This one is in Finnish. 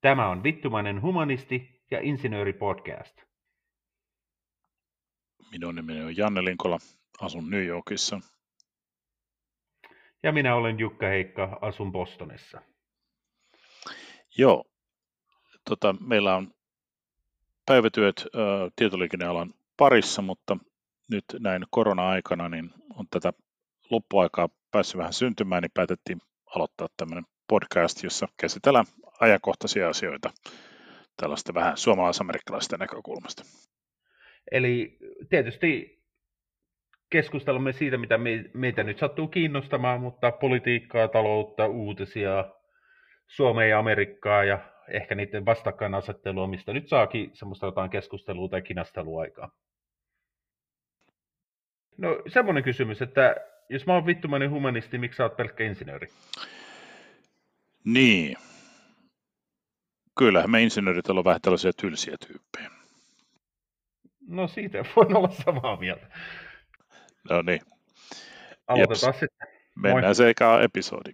Tämä on Vittumainen humanisti ja insinööri podcast. Minun nimeni on Janne Linkola, asun New Yorkissa. Ja minä olen Jukka Heikka, asun Bostonissa. Joo, tota, meillä on päivätyöt ä, tietoliikennealan parissa, mutta nyt näin korona-aikana niin on tätä loppuaikaa päässyt vähän syntymään, niin päätettiin aloittaa tämmöinen podcast, jossa käsitellään ajankohtaisia asioita tällaista vähän suomalais-amerikkalaisten näkökulmasta. Eli tietysti keskustelemme siitä, mitä meitä nyt sattuu kiinnostamaan, mutta politiikkaa, taloutta, uutisia, Suomea ja Amerikkaa ja ehkä niiden vastakkainasettelua, mistä nyt saakin semmoista jotain keskustelua tai kinastelua aikaa. No semmoinen kysymys, että jos mä oon vittumainen humanisti, miksi sä oot pelkkä insinööri? Niin. Kyllähän me insinöörit ollaan vähän tällaisia tylsiä tyyppejä. No siitä voin olla samaa mieltä. No niin. Aloitetaan Jeps. sitten. Mennään se eka episodi.